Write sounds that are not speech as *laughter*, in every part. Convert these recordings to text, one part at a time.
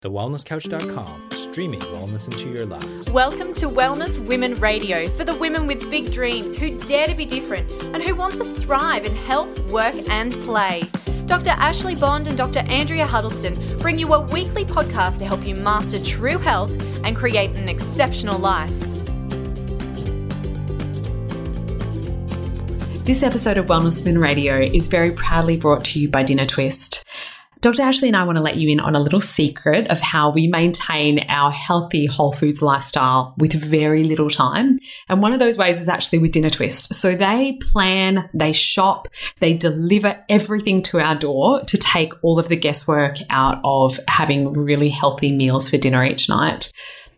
TheWellnessCouch.com, streaming wellness into your lives. Welcome to Wellness Women Radio for the women with big dreams who dare to be different and who want to thrive in health, work, and play. Dr. Ashley Bond and Dr. Andrea Huddleston bring you a weekly podcast to help you master true health and create an exceptional life. This episode of Wellness Women Radio is very proudly brought to you by Dinner Twist. Dr. Ashley and I want to let you in on a little secret of how we maintain our healthy whole foods lifestyle with very little time. And one of those ways is actually with Dinner Twist. So they plan, they shop, they deliver everything to our door to take all of the guesswork out of having really healthy meals for dinner each night.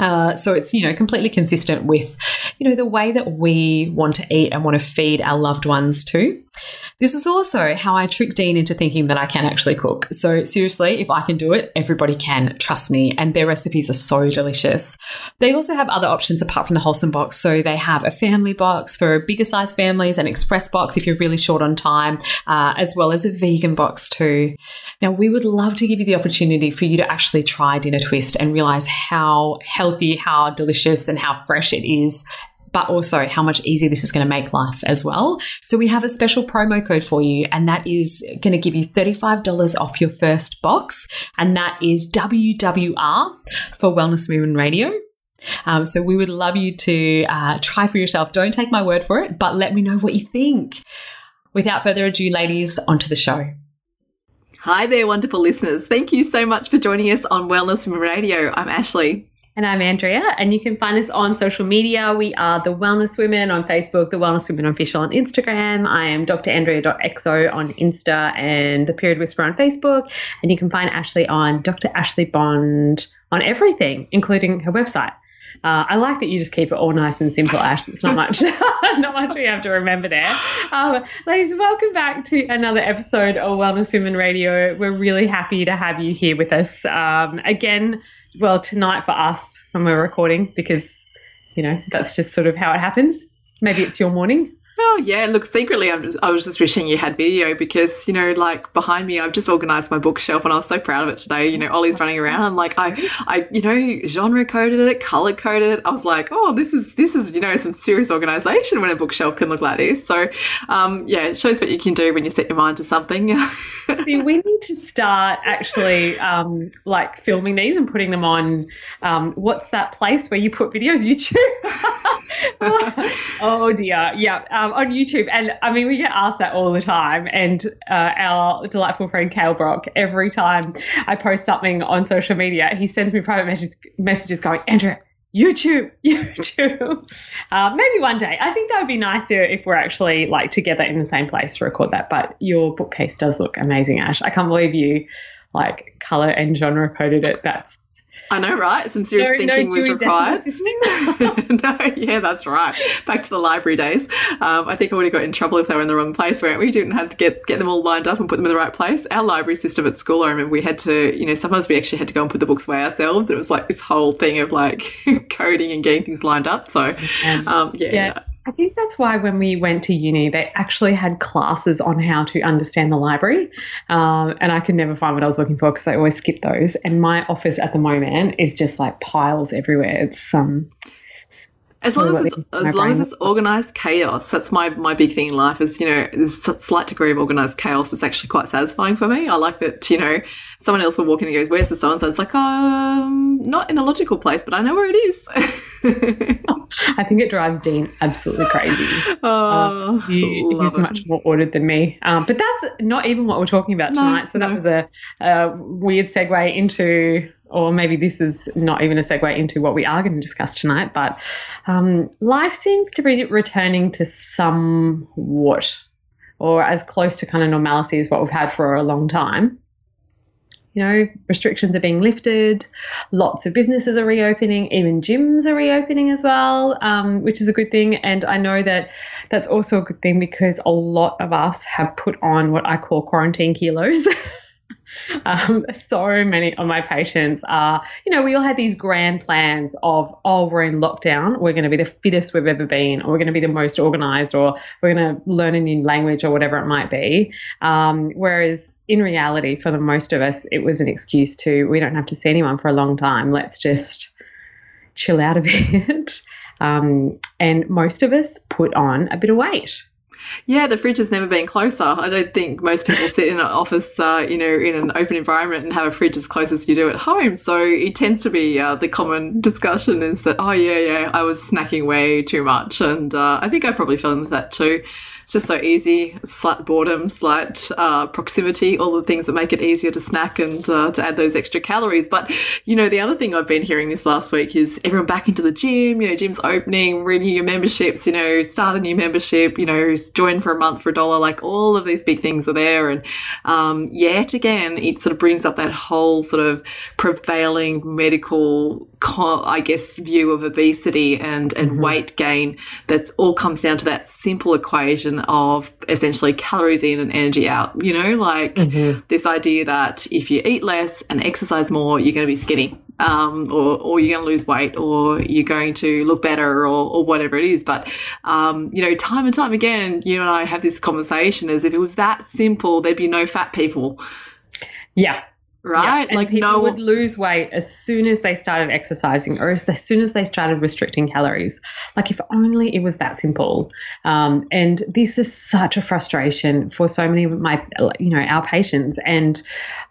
Uh, so it's you know completely consistent with you know the way that we want to eat and want to feed our loved ones too. This is also how I trick Dean into thinking that I can actually cook. So, seriously, if I can do it, everybody can, trust me. And their recipes are so delicious. They also have other options apart from the wholesome box. So, they have a family box for bigger size families, an express box if you're really short on time, uh, as well as a vegan box too. Now, we would love to give you the opportunity for you to actually try Dinner Twist and realize how healthy, how delicious, and how fresh it is but also how much easier this is going to make life as well. So we have a special promo code for you, and that is going to give you $35 off your first box, and that is WWR for Wellness Women Radio. Um, so we would love you to uh, try for yourself. Don't take my word for it, but let me know what you think. Without further ado, ladies, onto the show. Hi there, wonderful listeners. Thank you so much for joining us on Wellness Women Radio. I'm Ashley. And I'm Andrea, and you can find us on social media. We are the Wellness Women on Facebook, the Wellness Women Official on Instagram. I am Dr. Andrea.exo on Insta and the Period Whisperer on Facebook. And you can find Ashley on Dr. Ashley Bond on everything, including her website. Uh, I like that you just keep it all nice and simple, Ash. It's not much, *laughs* not much we have to remember there. Um, ladies, welcome back to another episode of Wellness Women Radio. We're really happy to have you here with us. Um, again, well, tonight for us when we're recording because, you know, that's just sort of how it happens. Maybe it's your morning. Oh yeah, look. Secretly, I'm just, I was just wishing you had video because you know, like behind me, I've just organised my bookshelf, and I was so proud of it today. You know, Ollie's running around. I'm like, I, I, you know, genre coded it, color coded it. I was like, oh, this is this is you know some serious organisation when a bookshelf can look like this. So, um, yeah, it shows what you can do when you set your mind to something. *laughs* See, we need to start actually um, like filming these and putting them on. Um, what's that place where you put videos? *laughs* YouTube. Oh dear, yeah. Um, on YouTube, and I mean, we get asked that all the time. And uh, our delightful friend Kale Brock, every time I post something on social media, he sends me private message, messages going, Andrea, YouTube, *laughs* YouTube. Uh, maybe one day. I think that would be nicer if we're actually like together in the same place to record that. But your bookcase does look amazing, Ash. I can't believe you like color and genre coded it. That's I know, right? Some serious no, thinking no was required. *laughs* no, yeah, that's right. Back to the library days. Um, I think I would have got in trouble if they were in the wrong place, where we didn't have to get get them all lined up and put them in the right place. Our library system at school, I remember we had to, you know, sometimes we actually had to go and put the books away ourselves. It was like this whole thing of like *laughs* coding and getting things lined up. So, um, yeah. yeah. I think that's why when we went to uni, they actually had classes on how to understand the library. Um, and I could never find what I was looking for because I always skip those. And my office at the moment is just like piles everywhere. It's um, as long as it's as long as it's organized chaos, that's my my big thing in life. Is you know, a slight degree of organized chaos. is actually quite satisfying for me. I like that. You know, someone else will walk in and goes, "Where's the so and so?" It's like, um, not in the logical place, but I know where it is. *laughs* I think it drives Dean absolutely crazy. Oh, uh, he, he's it. much more ordered than me. Um, but that's not even what we're talking about tonight. No, so that no. was a, a weird segue into or maybe this is not even a segue into what we are going to discuss tonight, but um, life seems to be returning to somewhat or as close to kind of normalcy as what we've had for a long time. you know, restrictions are being lifted. Lots of businesses are reopening. Even gyms are reopening as well, um, which is a good thing. And I know that that's also a good thing because a lot of us have put on what I call quarantine kilos. *laughs* Um, so many of my patients are, you know, we all had these grand plans of, oh, we're in lockdown, we're going to be the fittest we've ever been, or we're going to be the most organized, or we're going to learn a new language, or whatever it might be. Um, whereas in reality, for the most of us, it was an excuse to, we don't have to see anyone for a long time. Let's just chill out a *laughs* bit. Um, and most of us put on a bit of weight. Yeah, the fridge has never been closer. I don't think most people sit in an office, uh, you know, in an open environment and have a fridge as close as you do at home. So it tends to be uh, the common discussion is that, oh, yeah, yeah, I was snacking way too much. And uh, I think I probably fell into that too. It's just so easy. Slight boredom, slight uh, proximity, all the things that make it easier to snack and uh, to add those extra calories. But, you know, the other thing I've been hearing this last week is everyone back into the gym, you know, gym's opening, renew your memberships, you know, start a new membership, you know, join for a month for a dollar. Like all of these big things are there. And um, yet again, it sort of brings up that whole sort of prevailing medical, I guess, view of obesity and, and mm-hmm. weight gain that's all comes down to that simple equation of essentially calories in and energy out. You know, like mm-hmm. this idea that if you eat less and exercise more, you're going to be skinny. Um, or, or you're going to lose weight or you're going to look better or, or whatever it is. But, um, you know, time and time again, you and I have this conversation as if it was that simple, there'd be no fat people. Yeah right? Yeah. like people no would lose weight as soon as they started exercising or as, soon as they started restricting calories. Like if only it was that simple. Um, and this is such a frustration for so many of my, you know, our patients. And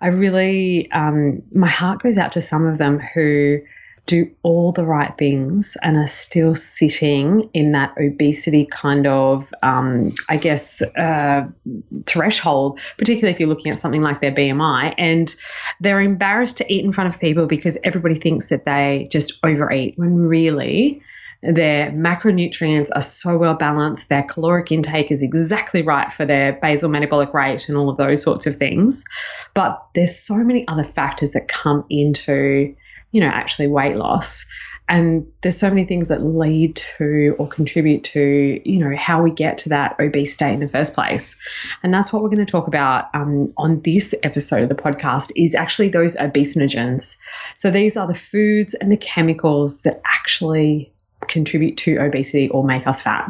I really, um, my heart goes out to some of them who do all the right things and are still sitting in that obesity kind of, um, I guess, uh, threshold, particularly if you're looking at something like their BMI. And they're embarrassed to eat in front of people because everybody thinks that they just overeat when really their macronutrients are so well balanced, their caloric intake is exactly right for their basal metabolic rate and all of those sorts of things. But there's so many other factors that come into you know, actually weight loss. And there's so many things that lead to or contribute to, you know, how we get to that obese state in the first place. And that's what we're going to talk about um, on this episode of the podcast is actually those obesinogens. So these are the foods and the chemicals that actually contribute to obesity or make us fat.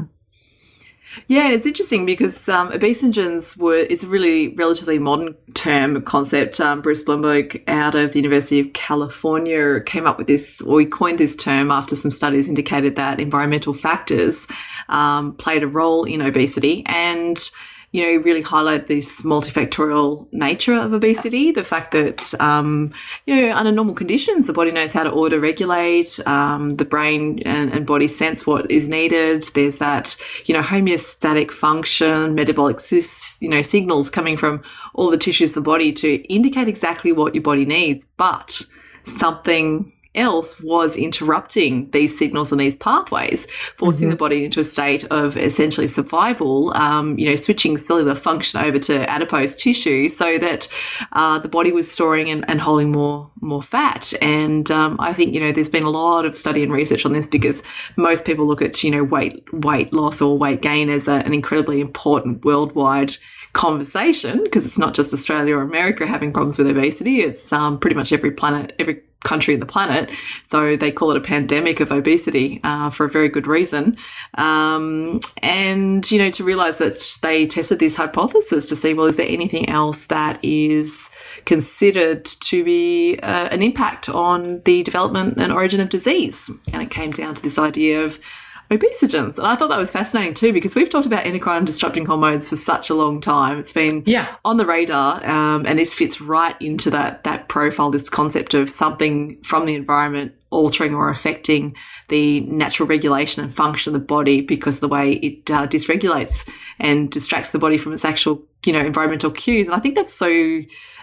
Yeah, and it's interesting because um, obesogens were, it's a really relatively modern term concept. Um, Bruce Blumberg out of the University of California came up with this, or he coined this term after some studies indicated that environmental factors um, played a role in obesity and you know, really highlight this multifactorial nature of obesity. The fact that, um, you know, under normal conditions, the body knows how to auto regulate, um, the brain and, and, body sense what is needed. There's that, you know, homeostatic function, metabolic, you know, signals coming from all the tissues of the body to indicate exactly what your body needs. But something else was interrupting these signals and these pathways, forcing mm-hmm. the body into a state of essentially survival, um, you know, switching cellular function over to adipose tissue so that uh, the body was storing and, and, holding more more fat. And um, I think, you know, there's been a lot of study and research on this because most people look at, you know, weight, weight loss or weight gain as a, an incredibly important worldwide conversation because it's not just Australia or America having problems with obesity. It's um, pretty much every planet, every country on the planet. So they call it a pandemic of obesity uh, for a very good reason. Um, and, you know, to realize that they tested this hypothesis to see, well, is there anything else that is considered to be uh, an impact on the development and origin of disease? And it came down to this idea of obesogens. And I thought that was fascinating too because we've talked about endocrine disrupting hormones for such a long time. It's been yeah. on the radar, um, and this fits right into that that profile. This concept of something from the environment altering or affecting the natural regulation and function of the body because of the way it uh, dysregulates and distracts the body from its actual, you know, environmental cues. And I think that's so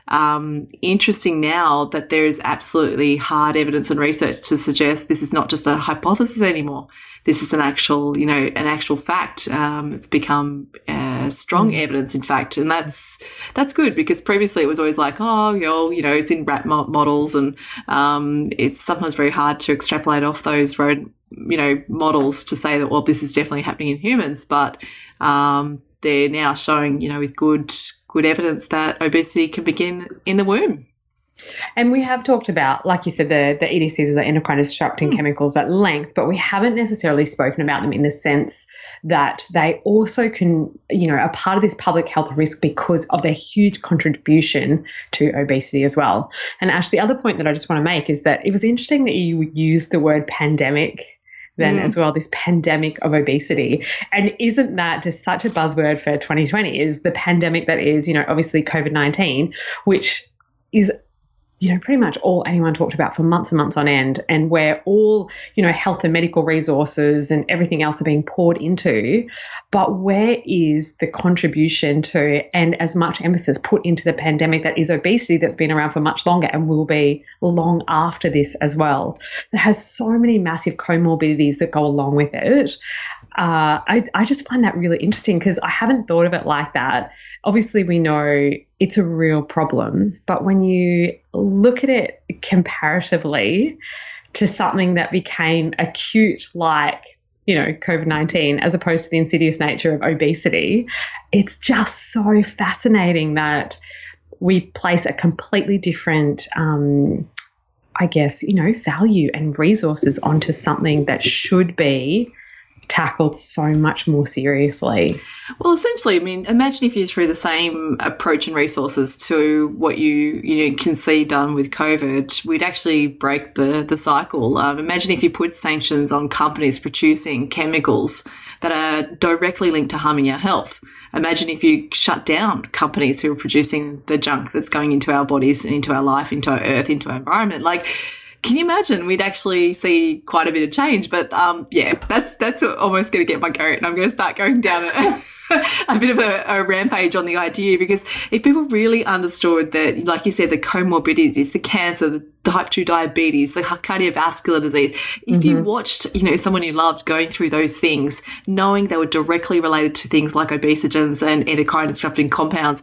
um, interesting now that there is absolutely hard evidence and research to suggest this is not just a hypothesis anymore this is an actual, you know, an actual fact. Um, it's become uh, strong mm. evidence, in fact, and that's that's good because previously it was always like, oh, you know, it's in rat models, and um, it's sometimes very hard to extrapolate off those rodent, you know, models to say that well, this is definitely happening in humans, but um, they're now showing, you know, with good good evidence that obesity can begin in the womb. And we have talked about, like you said, the, the EDCs or the endocrine disrupting mm. chemicals at length, but we haven't necessarily spoken about them in the sense that they also can, you know, are part of this public health risk because of their huge contribution to obesity as well. And Ash, the other point that I just want to make is that it was interesting that you used the word pandemic then mm. as well this pandemic of obesity and isn't that just such a buzzword for 2020 is the pandemic that is you know obviously covid-19 which is you know, pretty much all anyone talked about for months and months on end, and where all, you know, health and medical resources and everything else are being poured into. But where is the contribution to and as much emphasis put into the pandemic that is obesity that's been around for much longer and will be long after this as well? That has so many massive comorbidities that go along with it. Uh, I, I just find that really interesting because I haven't thought of it like that. Obviously, we know it's a real problem, but when you look at it comparatively to something that became acute, like you know, COVID 19, as opposed to the insidious nature of obesity, it's just so fascinating that we place a completely different, um, I guess, you know, value and resources onto something that should be tackled so much more seriously. Well, essentially, I mean, imagine if you threw the same approach and resources to what you you know can see done with COVID, we'd actually break the the cycle. Um, imagine if you put sanctions on companies producing chemicals that are directly linked to harming our health. Imagine if you shut down companies who are producing the junk that's going into our bodies into our life, into our earth, into our environment. Like can you imagine? We'd actually see quite a bit of change. But um, yeah, that's that's almost going to get my goat, and I'm going to start going down a, *laughs* a bit of a, a, rampage on the idea because if people really understood that, like you said, the comorbidities, the cancer, the type two diabetes, the cardiovascular disease, if mm-hmm. you watched, you know, someone you loved going through those things, knowing they were directly related to things like obesogens and endocrine disrupting compounds,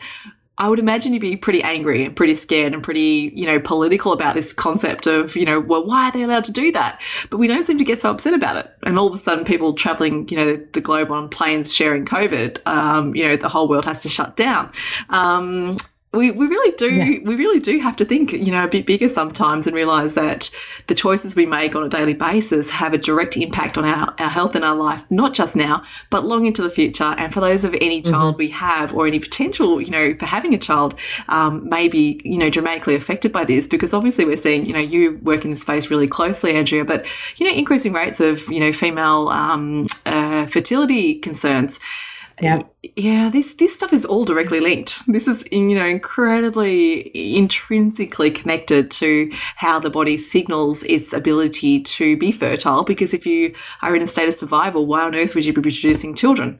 I would imagine you'd be pretty angry and pretty scared and pretty, you know, political about this concept of, you know, well, why are they allowed to do that? But we don't seem to get so upset about it. And all of a sudden, people traveling, you know, the globe on planes sharing COVID, um, you know, the whole world has to shut down. Um, we, we really do yeah. we really do have to think you know a bit bigger sometimes and realize that the choices we make on a daily basis have a direct impact on our, our health and our life not just now but long into the future and for those of any mm-hmm. child mm-hmm. we have or any potential you know for having a child um, may be you know dramatically affected by this because obviously we're seeing you know you work in this space really closely andrea but you know increasing rates of you know female um, uh, fertility concerns yeah. Yeah, this this stuff is all directly linked. This is you know incredibly intrinsically connected to how the body signals its ability to be fertile because if you are in a state of survival, why on earth would you be producing children?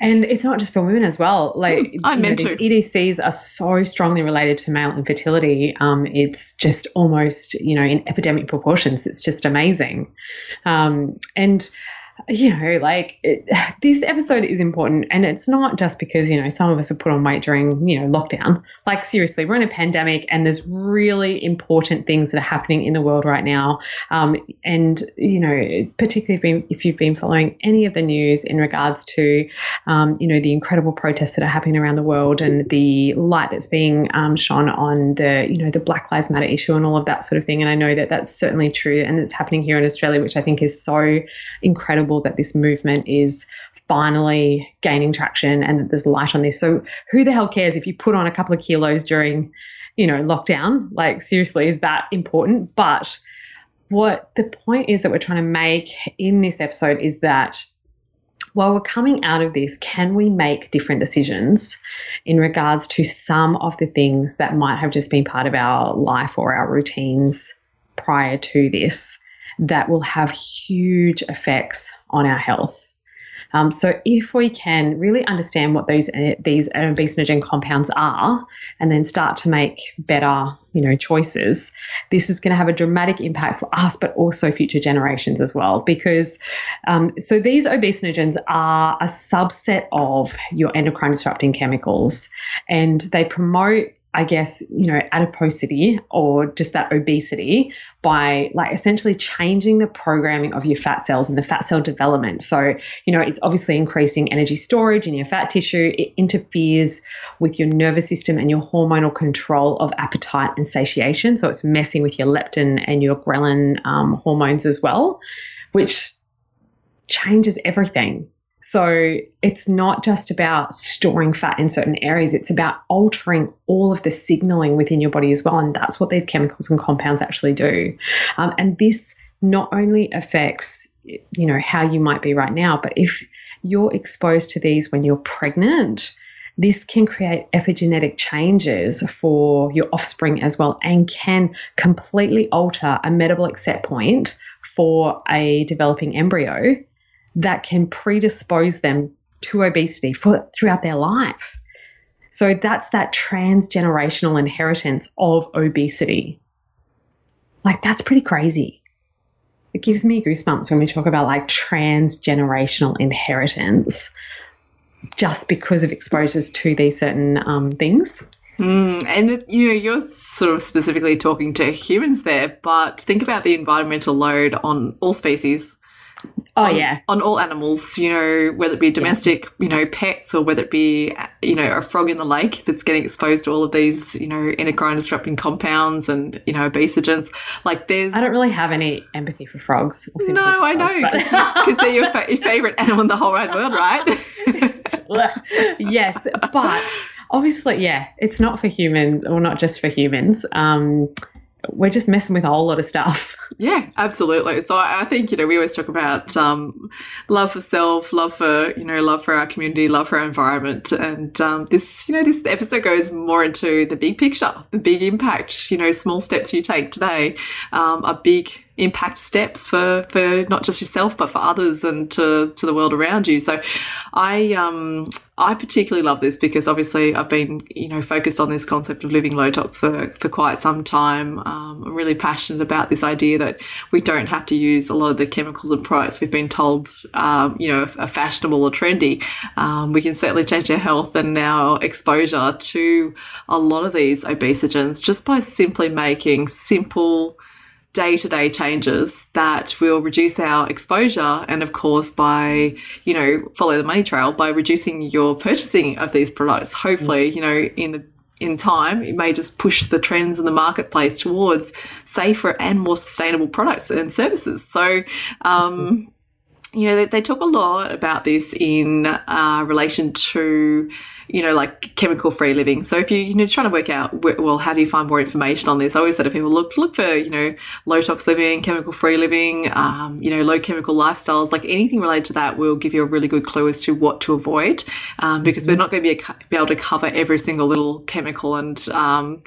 And it's not just for women as well. Like mm, I meant know, these EDCs are so strongly related to male infertility. Um, it's just almost you know in epidemic proportions. It's just amazing. Um, and you know, like it, *sighs* this episode is important, and it's not just because you know some of us have put on weight during you know lockdown. Like seriously, we're in a pandemic, and there's really important things that are happening in the world right now. Um, and you know, particularly if you've been following any of the news in regards to um, you know the incredible protests that are happening around the world, and the light that's being um, shone on the you know the Black Lives Matter issue and all of that sort of thing. And I know that that's certainly true, and it's happening here in Australia, which I think is so incredible incredible that this movement is finally gaining traction and that there's light on this. So who the hell cares if you put on a couple of kilos during, you know, lockdown? Like seriously, is that important? But what the point is that we're trying to make in this episode is that while we're coming out of this, can we make different decisions in regards to some of the things that might have just been part of our life or our routines prior to this? That will have huge effects on our health. Um, so if we can really understand what those uh, these obesinogen compounds are, and then start to make better you know choices, this is going to have a dramatic impact for us, but also future generations as well. Because um, so these obesinogens are a subset of your endocrine disrupting chemicals, and they promote I guess, you know, adiposity or just that obesity by like essentially changing the programming of your fat cells and the fat cell development. So, you know, it's obviously increasing energy storage in your fat tissue. It interferes with your nervous system and your hormonal control of appetite and satiation. So it's messing with your leptin and your ghrelin um, hormones as well, which changes everything. So it's not just about storing fat in certain areas, it's about altering all of the signaling within your body as well. And that's what these chemicals and compounds actually do. Um, and this not only affects, you know, how you might be right now, but if you're exposed to these when you're pregnant, this can create epigenetic changes for your offspring as well and can completely alter a metabolic set point for a developing embryo that can predispose them to obesity for throughout their life. So that's that transgenerational inheritance of obesity. Like that's pretty crazy. It gives me goosebumps when we talk about like transgenerational inheritance just because of exposures to these certain um, things. Mm, and you know, you're sort of specifically talking to humans there, but think about the environmental load on all species. Oh on, yeah, on all animals, you know, whether it be domestic, yeah. you know, pets, or whether it be, you know, a frog in the lake that's getting exposed to all of these, you know, endocrine disrupting compounds and you know, obesogens. Like, there's. I don't really have any empathy for frogs. no, for I know, because *laughs* they're your, fa- your *laughs* favorite animal in the whole wide world, right? *laughs* yes, but obviously, yeah, it's not for humans, or not just for humans. Um, we're just messing with a whole lot of stuff. *laughs* Yeah, absolutely. So I think, you know, we always talk about um, love for self, love for, you know, love for our community, love for our environment. And um, this, you know, this episode goes more into the big picture, the big impact, you know, small steps you take today um, are big impact steps for for not just yourself but for others and to to the world around you. So I um I particularly love this because obviously I've been you know focused on this concept of living low tox for for quite some time. Um, I'm really passionate about this idea that we don't have to use a lot of the chemicals and products we've been told um, you know are fashionable or trendy. Um, we can certainly change our health and our exposure to a lot of these obesogens just by simply making simple day to day changes that will reduce our exposure. And of course, by, you know, follow the money trail by reducing your purchasing of these products. Hopefully, you know, in the in time, it may just push the trends in the marketplace towards safer and more sustainable products and services. So, um, you know, they, they, talk a lot about this in uh, relation to you know, like chemical free living. So if you, you know, trying to work out, well, how do you find more information on this? I always say to people, look, look for, you know, low tox living, chemical free living, um, you know, low chemical lifestyles, like anything related to that will give you a really good clue as to what to avoid. Um, because mm-hmm. we're not going to be, be, able to cover every single little chemical and, um,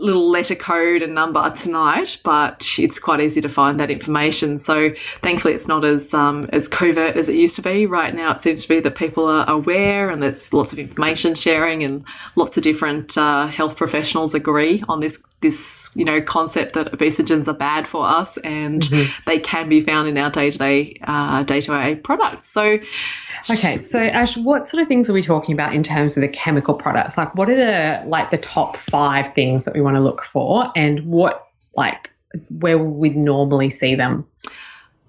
little letter code and number tonight, but it's quite easy to find that information. So thankfully, it's not as um, as covert as it used to be. Right now, it seems to be that people are aware, and there's lots of information sharing, and lots of different uh, health professionals agree on this this you know concept that obesogens are bad for us and mm-hmm. they can be found in our day to day day to day products. So, okay, so Ash, what sort of things are we talking about in terms of the chemical products? Like, what are the like the top five things that we want to look for, and what like where we normally see them?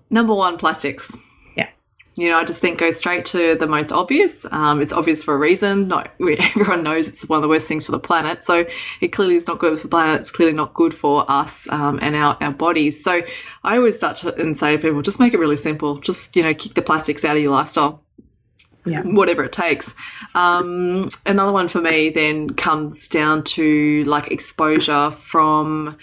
Number one, plastics Yeah, you know, I just think go straight to the most obvious. Um, it's obvious for a reason. Not *laughs* everyone knows it's one of the worst things for the planet. So it clearly is not good for the planet. It's clearly not good for us um, and our, our bodies. So I always start to and say to people, just make it really simple. Just you know, kick the plastics out of your lifestyle. Yeah. *laughs* Whatever it takes. Um, another one for me then comes down to like exposure from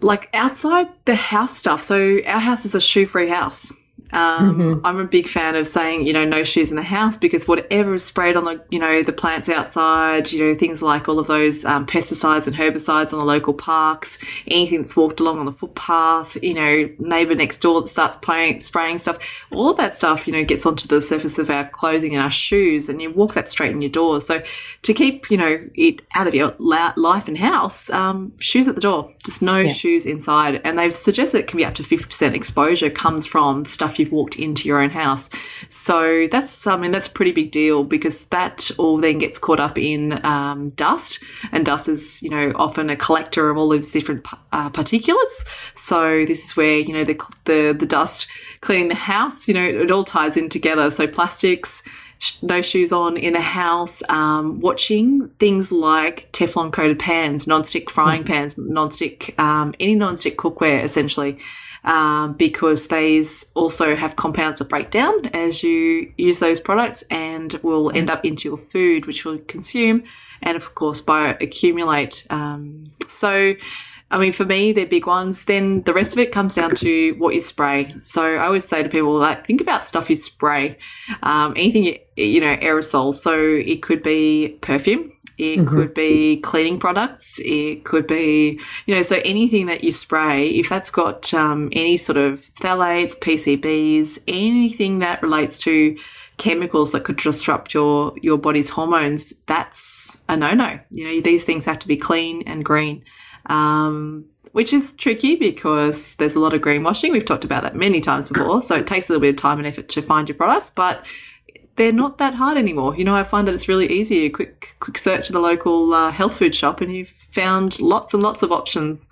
like outside the house stuff. So our house is a shoe free house Um, mm-hmm. I'm a big fan of saying, you know, no shoes in the house because whatever is sprayed on the, you know, the plants outside, you know, things like all of those um, pesticides and herbicides on the local parks, anything that's walked along on the footpath, you know, neighbor next door that starts playing, spraying stuff, all of that stuff, you know, gets onto the surface of our clothing and our shoes and you walk that straight in your door. So to keep, you know, it out of your life and house, um, shoes at the door, just no yeah. shoes inside. And they've suggested it can be up to 50% exposure comes from stuff you've walked into your own house. So that's, I mean, that's a pretty big deal because that all then gets caught up in um, dust. And dust is, you know, often a collector of all those different uh, particulates. So this is where, you know, the, the, the dust cleaning the house, you know, it all ties in together. So plastics, no shoes on in the house, um, watching things like Teflon coated pans, non-stick frying mm-hmm. pans, non-stick, um, any non-stick cookware essentially. Um, because these also have compounds that break down as you use those products and will end up into your food, which will consume and of course bioaccumulate. Um, so I mean, for me, they're big ones. Then the rest of it comes down to what you spray. So I always say to people, like, think about stuff you spray. Um, anything, you, you know, aerosol. So it could be perfume. It mm-hmm. could be cleaning products. It could be, you know, so anything that you spray, if that's got um, any sort of phthalates, PCBs, anything that relates to chemicals that could disrupt your your body's hormones, that's a no no. You know, these things have to be clean and green um, which is tricky because there's a lot of greenwashing. We've talked about that many times before. So it takes a little bit of time and effort to find your products, but they're not that hard anymore. You know, I find that it's really easy. A quick, quick search of the local uh, health food shop and you've found lots and lots of options.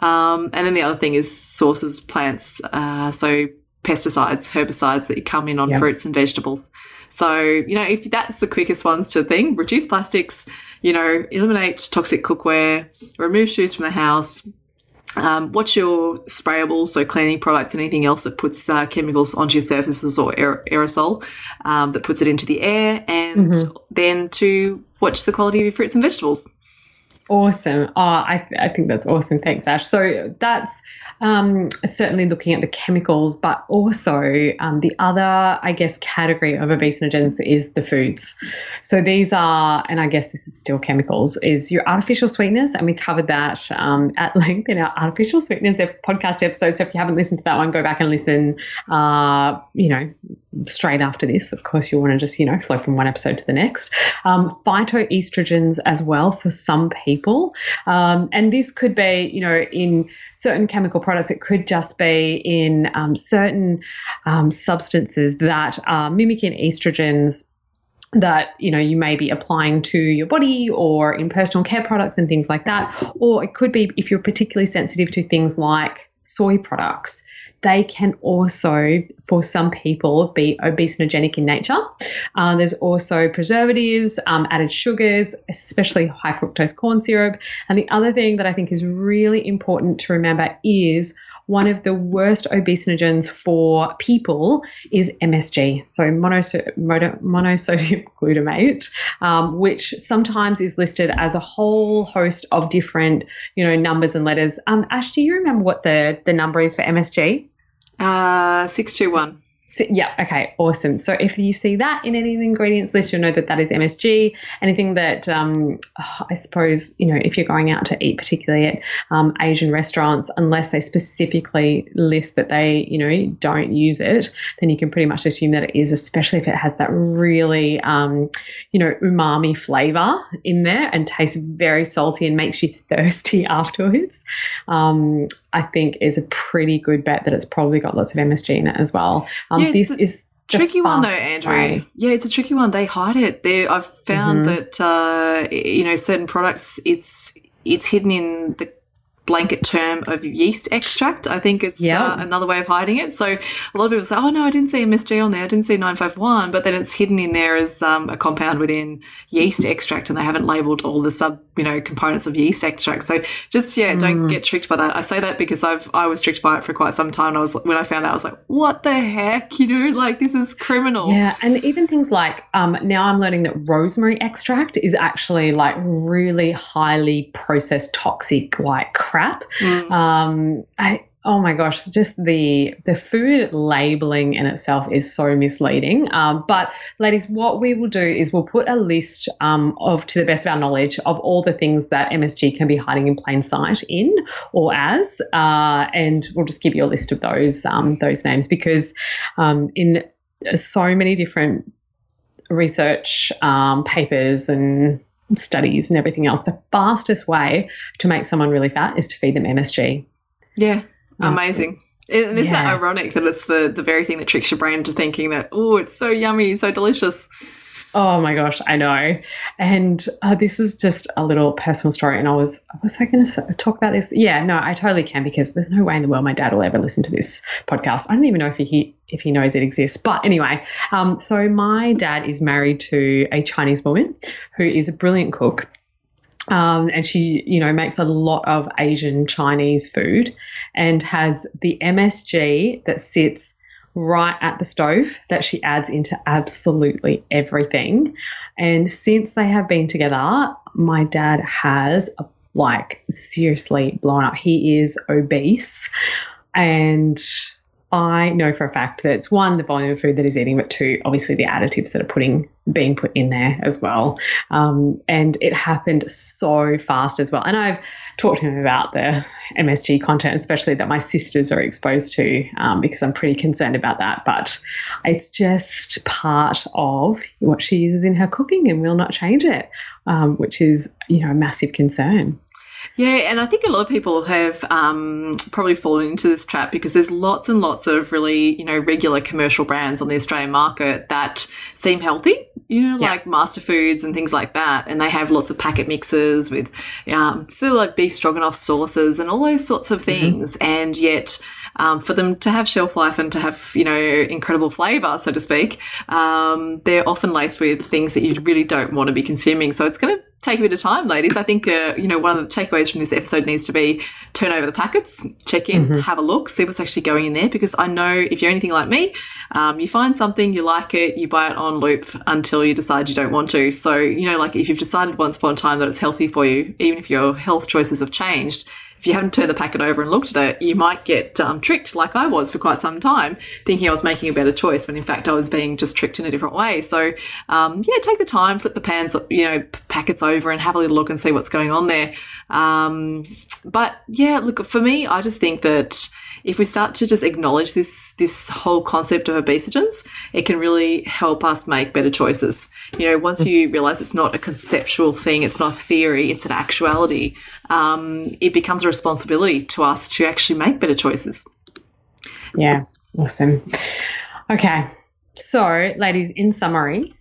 Um, and then the other thing is sources, plants. Uh, so pesticides, herbicides that come in on yep. fruits and vegetables. So, you know, if that's the quickest ones to think, reduce plastics, you know, eliminate toxic cookware, remove shoes from the house, um, watch your sprayables, so cleaning products, and anything else that puts uh, chemicals onto your surfaces or aerosol um, that puts it into the air, and mm-hmm. then to watch the quality of your fruits and vegetables. Awesome. Oh, I, th- I think that's awesome. Thanks, Ash. So that's um, certainly looking at the chemicals, but also um, the other, I guess, category of obesinogens is the foods. So these are, and I guess this is still chemicals, is your artificial sweetness. And we covered that um, at length in our artificial sweetness podcast episode. So if you haven't listened to that one, go back and listen, uh, you know, straight after this. Of course, you want to just, you know, flow from one episode to the next. Um, phytoestrogens as well for some people. Um, and this could be, you know, in certain chemical products, it could just be in um, certain um, substances that are mimicking estrogens that you know you may be applying to your body or in personal care products and things like that. Or it could be if you're particularly sensitive to things like soy products they can also, for some people, be obesogenic in nature. Uh, there's also preservatives, um, added sugars, especially high fructose corn syrup. And the other thing that I think is really important to remember is one of the worst obesinogens for people is MSG, so monosodium glutamate, um, which sometimes is listed as a whole host of different, you know, numbers and letters. Um, Ash, do you remember what the the number is for MSG? Uh, 621. So, yeah, okay, awesome. So if you see that in any of the ingredients list, you'll know that that is MSG. Anything that um, I suppose, you know, if you're going out to eat, particularly at um, Asian restaurants, unless they specifically list that they, you know, don't use it, then you can pretty much assume that it is, especially if it has that really, um, you know, umami flavor in there and tastes very salty and makes you *laughs* thirsty afterwards. Um, I think is a pretty good bet that it's probably got lots of MSG in it as well. Um, yeah, this is tricky one though, Andrea. Way. Yeah, it's a tricky one. They hide it. They, I've found mm-hmm. that uh, you know certain products. It's it's hidden in the blanket term of yeast extract. I think it's uh, another way of hiding it. So a lot of people say, "Oh no, I didn't see MSG on there. I didn't see 951," but then it's hidden in there as um, a compound within yeast extract, and they haven't labelled all the sub, you know, components of yeast extract. So just yeah, mm. don't get tricked by that. I say that because I've I was tricked by it for quite some time. I was when I found out, I was like, "What the heck?" You know, like this is criminal. Yeah, and even things like um, now I'm learning that rosemary extract is actually like really highly processed toxic like crap. Mm. Um, I, oh my gosh, just the the food labeling in itself is so misleading. Um, but ladies, what we will do is we'll put a list um, of, to the best of our knowledge, of all the things that MSG can be hiding in plain sight in or as, uh, and we'll just give you a list of those um, those names because um, in so many different research um, papers and studies and everything else, the fastest way to make someone really fat is to feed them MSG. Yeah. Amazing. And isn't yeah. that ironic that it's the, the very thing that tricks your brain into thinking that, oh, it's so yummy, so delicious? Oh my gosh, I know. And uh, this is just a little personal story. And I was, was I going to talk about this? Yeah, no, I totally can because there's no way in the world my dad will ever listen to this podcast. I don't even know if he if he knows it exists. But anyway, um, so my dad is married to a Chinese woman who is a brilliant cook. Um, and she, you know, makes a lot of Asian Chinese food and has the MSG that sits right at the stove that she adds into absolutely everything. And since they have been together, my dad has like seriously blown up. He is obese and I know for a fact that it's one, the volume of food that he's eating, but two, obviously the additives that are putting being put in there as well. Um, and it happened so fast as well. And I've talked to him about the MSG content, especially that my sisters are exposed to, um, because I'm pretty concerned about that. But it's just part of what she uses in her cooking and will not change it, um, which is, you know, a massive concern. Yeah, and I think a lot of people have um, probably fallen into this trap because there's lots and lots of really, you know, regular commercial brands on the Australian market that seem healthy, you know, yeah. like Master Foods and things like that. And they have lots of packet mixes with um, still like beef stroganoff sauces and all those sorts of mm-hmm. things. Mm-hmm. And yet, um, for them to have shelf life and to have, you know, incredible flavor, so to speak, um, they're often laced with things that you really don't want to be consuming. So it's going to take a bit of time, ladies. I think, uh, you know, one of the takeaways from this episode needs to be turn over the packets, check in, mm-hmm. have a look, see what's actually going in there. Because I know if you're anything like me, um, you find something, you like it, you buy it on loop until you decide you don't want to. So, you know, like if you've decided once upon a time that it's healthy for you, even if your health choices have changed, if you haven't turned the packet over and looked at it, you might get um, tricked like I was for quite some time, thinking I was making a better choice when in fact I was being just tricked in a different way. So, um, yeah, take the time, flip the pans, you know, packets over and have a little look and see what's going on there. Um, but yeah, look, for me, I just think that if we start to just acknowledge this this whole concept of obesogens, it can really help us make better choices. You know, once you realize it's not a conceptual thing, it's not a theory, it's an actuality, um, it becomes a responsibility to us to actually make better choices. Yeah, awesome. Okay, so ladies, in summary,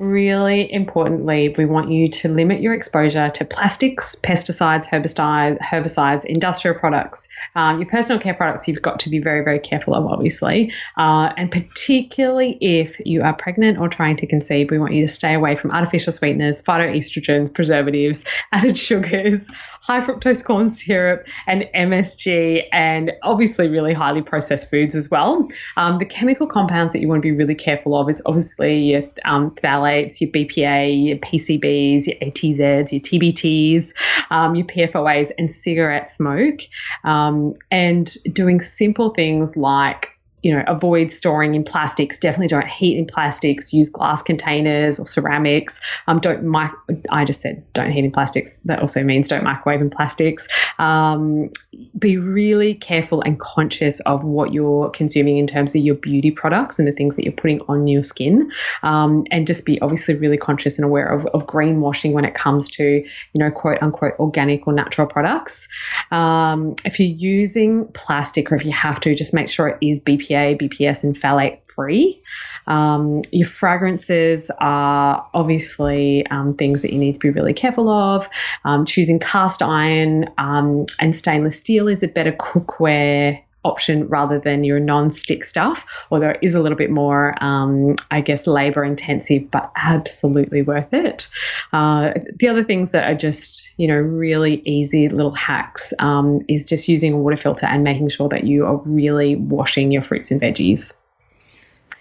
really importantly, we want you to limit your exposure to plastics, pesticides, herbicides, herbicides, industrial products. Um, your personal care products, you've got to be very, very careful of, obviously. Uh, and particularly if you are pregnant or trying to conceive, we want you to stay away from artificial sweeteners, phytoestrogens, preservatives, *laughs* added sugars, high fructose corn syrup, and MSG, and obviously really highly processed foods as well. Um, the chemical compounds that you want to be really careful of is obviously um, phthalates, your BPA, your PCBs, your ATZs, your TBTs, um, your PFOAs, and cigarette smoke. Um, and doing simple things like you know, avoid storing in plastics. Definitely don't heat in plastics. Use glass containers or ceramics. Um, don't mic- I just said don't heat in plastics. That also means don't microwave in plastics. Um, be really careful and conscious of what you're consuming in terms of your beauty products and the things that you're putting on your skin. Um, and just be obviously really conscious and aware of, of greenwashing when it comes to, you know, quote unquote organic or natural products. Um, if you're using plastic or if you have to, just make sure it is BPA BPA, BPS, and phthalate free. Um, your fragrances are obviously um, things that you need to be really careful of. Um, choosing cast iron um, and stainless steel is a better cookware option rather than your non-stick stuff although it is a little bit more um, i guess labor intensive but absolutely worth it uh, the other things that are just you know really easy little hacks um, is just using a water filter and making sure that you are really washing your fruits and veggies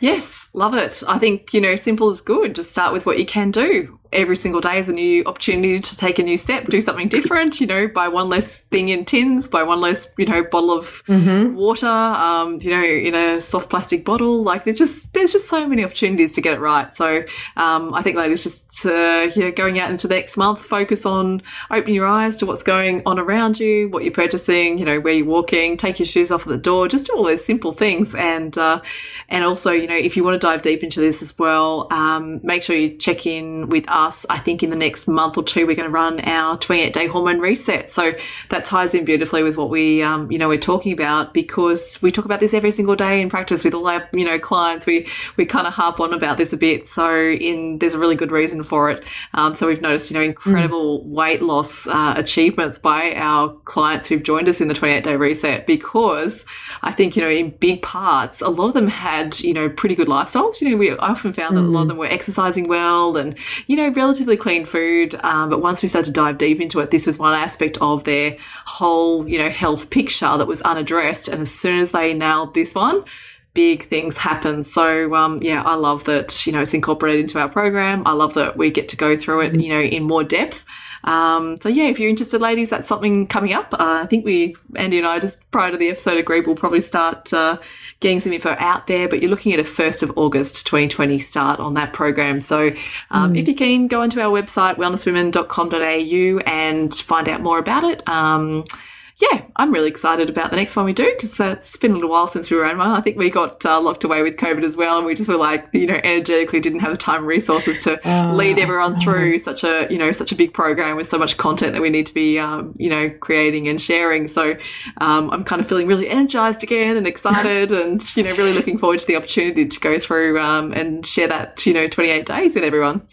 Yes, love it. I think, you know, simple is good. Just start with what you can do. Every single day is a new opportunity to take a new step, do something different, you know, buy one less thing in tins, buy one less, you know, bottle of mm-hmm. water, um, you know, in a soft plastic bottle. Like there's just, there's just so many opportunities to get it right. So, um, I think that is just, uh, you know, going out into the next month, focus on opening your eyes to what's going on around you, what you're purchasing, you know, where you're walking, take your shoes off at the door, just do all those simple things. And, uh, and also, you know, if you want to dive deep into this as well, um, make sure you check in with us. I think in the next month or two, we're going to run our 28 day hormone reset. So that ties in beautifully with what we, um, you know, we're talking about because we talk about this every single day in practice with all our, you know, clients. We, we kind of harp on about this a bit. So in, there's a really good reason for it. Um, so we've noticed, you know, incredible mm. weight loss, uh, achievements by our clients who've joined us in the 28 day reset because I think, you know, in big parts, a lot of them had, you know, pretty good lifestyles. You know, we often found that mm. a lot of mm. them were exercising well and, you know, relatively clean food. Um, but once we started to dive deep into it, this was one aspect of their whole, you know, health picture that was unaddressed. And as soon as they nailed this one, big things happen. So, um, yeah, I love that, you know, it's incorporated into our program. I love that we get to go through it, mm. you know, in more depth. Um, so yeah, if you're interested, ladies, that's something coming up. Uh, I think we, Andy and I, just prior to the episode agreed we'll probably start uh, getting some info out there. But you're looking at a first of August 2020 start on that program. So um, mm. if you can, go onto our website wellnesswomen.com.au and find out more about it. Um, yeah, I'm really excited about the next one we do because uh, it's been a little while since we ran one. I think we got uh, locked away with COVID as well, and we just were like, you know, energetically didn't have the time and resources to uh, *laughs* lead everyone through such a, you know, such a big program with so much content that we need to be, um, you know, creating and sharing. So um, I'm kind of feeling really energized again and excited, *laughs* and you know, really looking forward to the opportunity to go through um, and share that, you know, 28 days with everyone.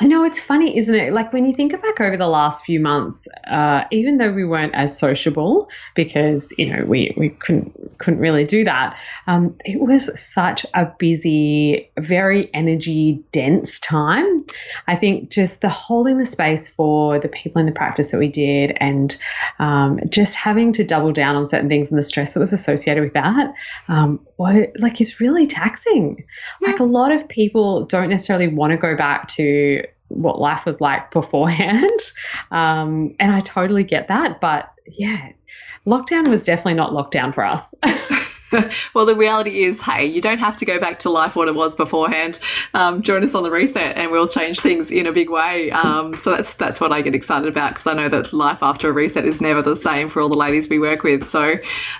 I know it's funny, isn't it? Like when you think back over the last few months, uh, even though we weren't as sociable because you know we we couldn't couldn't really do that, um, it was such a busy, very energy dense time. I think just the holding the space for the people in the practice that we did, and um, just having to double down on certain things and the stress that was associated with that, um, like is really taxing. Yeah. Like a lot of people don't necessarily want to go back to what life was like *laughs* beforehand. Um, and I totally get that. But yeah, lockdown was definitely not lockdown for us. *laughs* *laughs* well, the reality is, hey, you don't have to go back to life what it was beforehand. Um, join us on the reset, and we'll change things in a big way. Um, so that's that's what I get excited about because I know that life after a reset is never the same for all the ladies we work with. So,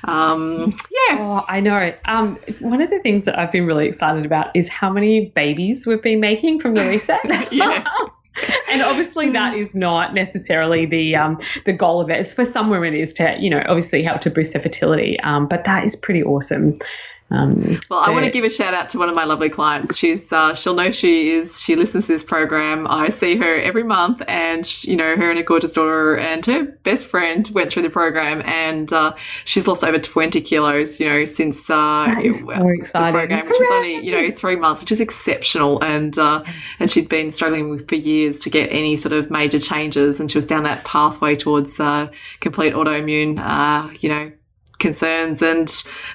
um, yeah, oh, I know. Um, one of the things that I've been really excited about is how many babies we've been making from the reset. *laughs* yeah. *laughs* *laughs* and obviously that is not necessarily the um, the goal of it. For some women, is to you know obviously help to boost their fertility, um, but that is pretty awesome. Um, well, so, I want to give a shout out to one of my lovely clients. She's uh, she'll know she is. She listens to this program. I see her every month, and you know her and her gorgeous daughter and her best friend went through the program, and uh, she's lost over twenty kilos. You know since uh, it, so the program, which is only you know three months, which is exceptional. And uh, and she'd been struggling for years to get any sort of major changes, and she was down that pathway towards uh, complete autoimmune. Uh, you know concerns. And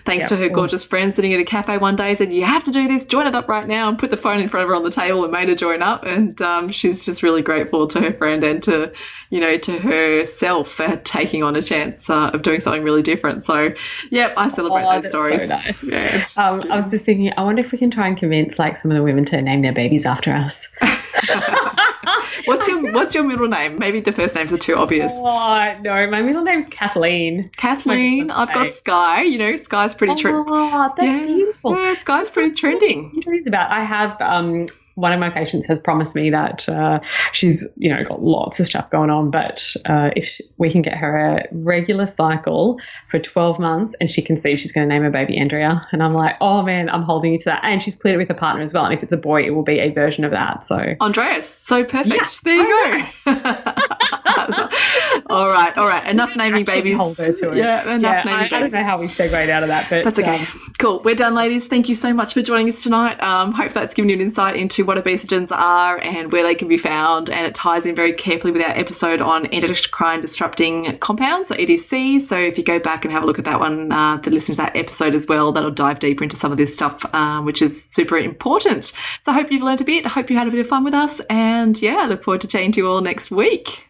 thanks yep. to her gorgeous friend sitting at a cafe one day said, you have to do this, join it up right now and put the phone in front of her on the table and made her join up. And um, she's just really grateful to her friend and to, you know, to herself for taking on a chance uh, of doing something really different. So, yep, I celebrate oh, those stories. So nice. Yeah, um, I was just thinking, I wonder if we can try and convince like some of the women to name their babies after us. *laughs* *laughs* what's your What's your middle name? Maybe the first names are too obvious. Oh no, my middle name's Kathleen. Kathleen. I've got Sky. You know, Sky's pretty trending. Oh, that's yeah. beautiful. Yeah, Sky's pretty trending. Is about. I have um one of my patients has promised me that uh, she's you know got lots of stuff going on, but uh, if we can get her a regular cycle for 12 months and she conceives, she's going to name her baby Andrea. And I'm like, oh man, I'm holding you to that. And she's cleared it with a partner as well. And if it's a boy, it will be a version of that. So Andreas, so perfect. Yeah. There you go. *laughs* *laughs* all right, all right. Enough naming babies. Hold her to it. Yeah, enough yeah, naming I, babies. I don't know how we segued out of that, but that's okay. Um, cool. We're done, ladies. Thank you so much for joining us tonight. Um, hope that's given you an insight into what obesogens are and where they can be found, and it ties in very carefully with our episode on endocrine disrupting compounds, or EDC. So if you go back and have a look at that one, uh, to listen to that episode as well, that'll dive deeper into some of this stuff, um, which is super important. So I hope you've learned a bit. I hope you had a bit of fun with us, and yeah, I look forward to chatting to you all next week.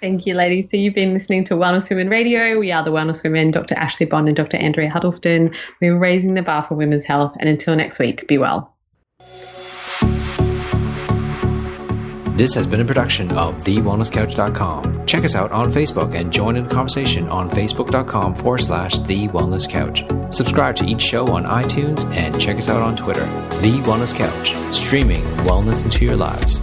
Thank you, ladies. So you've been listening to Wellness Women Radio. We are the Wellness Women, Dr. Ashley Bond and Dr. Andrea Huddleston. We're raising the bar for women's health. And until next week, be well. This has been a production of TheWellnessCouch.com. Check us out on Facebook and join in the conversation on Facebook.com forward slash The Wellness Couch. Subscribe to each show on iTunes and check us out on Twitter. The Wellness Couch, streaming wellness into your lives.